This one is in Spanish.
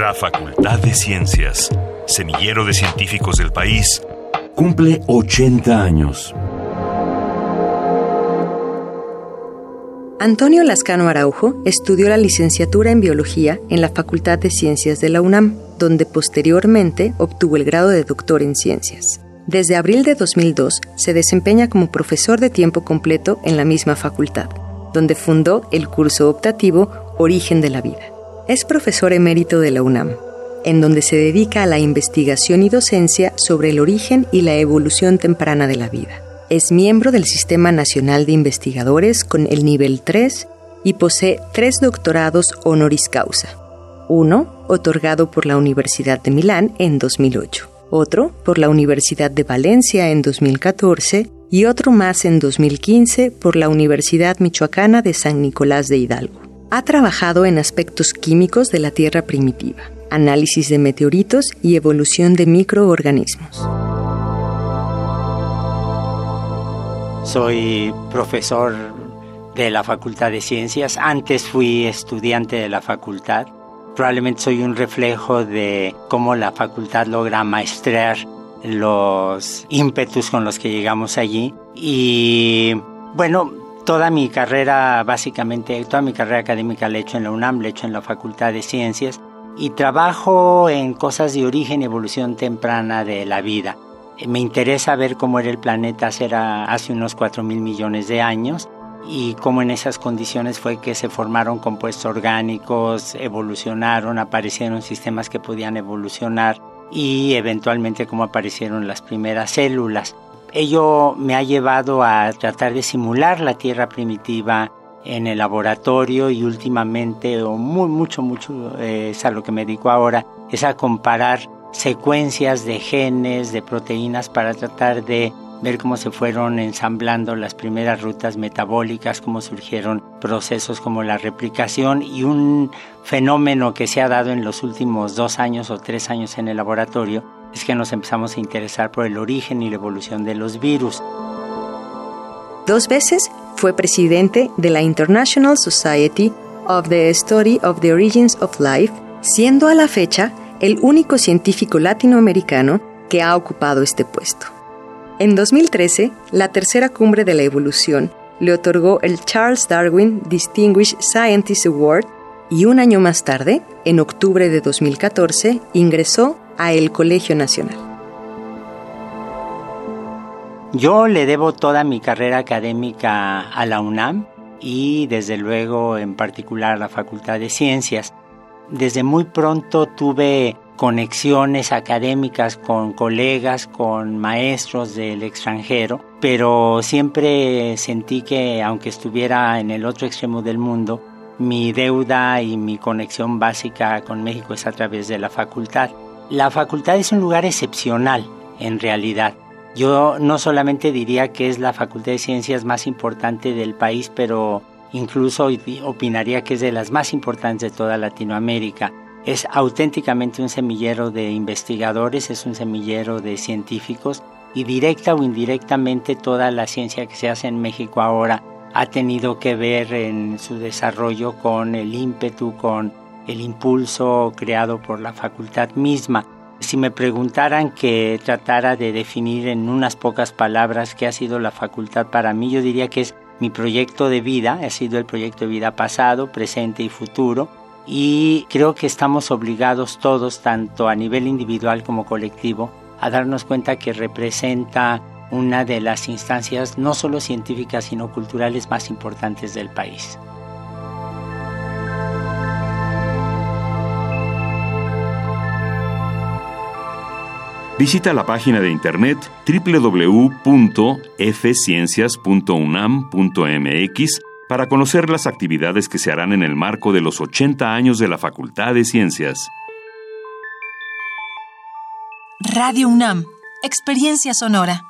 La Facultad de Ciencias, semillero de científicos del país, cumple 80 años. Antonio Lascano Araujo estudió la licenciatura en biología en la Facultad de Ciencias de la UNAM, donde posteriormente obtuvo el grado de doctor en ciencias. Desde abril de 2002 se desempeña como profesor de tiempo completo en la misma facultad, donde fundó el curso optativo Origen de la Vida. Es profesor emérito de la UNAM, en donde se dedica a la investigación y docencia sobre el origen y la evolución temprana de la vida. Es miembro del Sistema Nacional de Investigadores con el nivel 3 y posee tres doctorados honoris causa. Uno, otorgado por la Universidad de Milán en 2008, otro por la Universidad de Valencia en 2014 y otro más en 2015 por la Universidad Michoacana de San Nicolás de Hidalgo. Ha trabajado en aspectos químicos de la Tierra primitiva, análisis de meteoritos y evolución de microorganismos. Soy profesor de la Facultad de Ciencias. Antes fui estudiante de la facultad. Probablemente soy un reflejo de cómo la facultad logra maestrar los ímpetus con los que llegamos allí. Y bueno, toda mi carrera, básicamente, toda mi carrera académica la he hecho en la UNAM, la he hecho en la Facultad de Ciencias y trabajo en cosas de origen y evolución temprana de la vida. Me interesa ver cómo era el planeta hace unos 4 mil millones de años y cómo en esas condiciones fue que se formaron compuestos orgánicos, evolucionaron, aparecieron sistemas que podían evolucionar y eventualmente cómo aparecieron las primeras células. Ello me ha llevado a tratar de simular la Tierra primitiva en el laboratorio y últimamente, o muy, mucho, mucho, eh, es a lo que me dedico ahora, es a comparar secuencias de genes, de proteínas para tratar de ver cómo se fueron ensamblando las primeras rutas metabólicas, cómo surgieron procesos como la replicación y un fenómeno que se ha dado en los últimos dos años o tres años en el laboratorio es que nos empezamos a interesar por el origen y la evolución de los virus. Dos veces fue presidente de la International Society of the Study of the Origins of Life, siendo a la fecha el único científico latinoamericano que ha ocupado este puesto. En 2013, la tercera cumbre de la evolución le otorgó el Charles Darwin Distinguished Scientist Award y un año más tarde, en octubre de 2014, ingresó a el Colegio Nacional. Yo le debo toda mi carrera académica a la UNAM y desde luego en particular a la Facultad de Ciencias desde muy pronto tuve conexiones académicas con colegas, con maestros del extranjero, pero siempre sentí que aunque estuviera en el otro extremo del mundo, mi deuda y mi conexión básica con México es a través de la facultad. La facultad es un lugar excepcional, en realidad. Yo no solamente diría que es la facultad de ciencias más importante del país, pero incluso opinaría que es de las más importantes de toda Latinoamérica. Es auténticamente un semillero de investigadores, es un semillero de científicos y directa o indirectamente toda la ciencia que se hace en México ahora ha tenido que ver en su desarrollo con el ímpetu, con el impulso creado por la facultad misma. Si me preguntaran que tratara de definir en unas pocas palabras qué ha sido la facultad para mí, yo diría que es mi proyecto de vida ha sido el proyecto de vida pasado, presente y futuro y creo que estamos obligados todos, tanto a nivel individual como colectivo, a darnos cuenta que representa una de las instancias no solo científicas sino culturales más importantes del país. Visita la página de internet www.fciencias.unam.mx para conocer las actividades que se harán en el marco de los 80 años de la Facultad de Ciencias. Radio UNAM, Experiencia Sonora.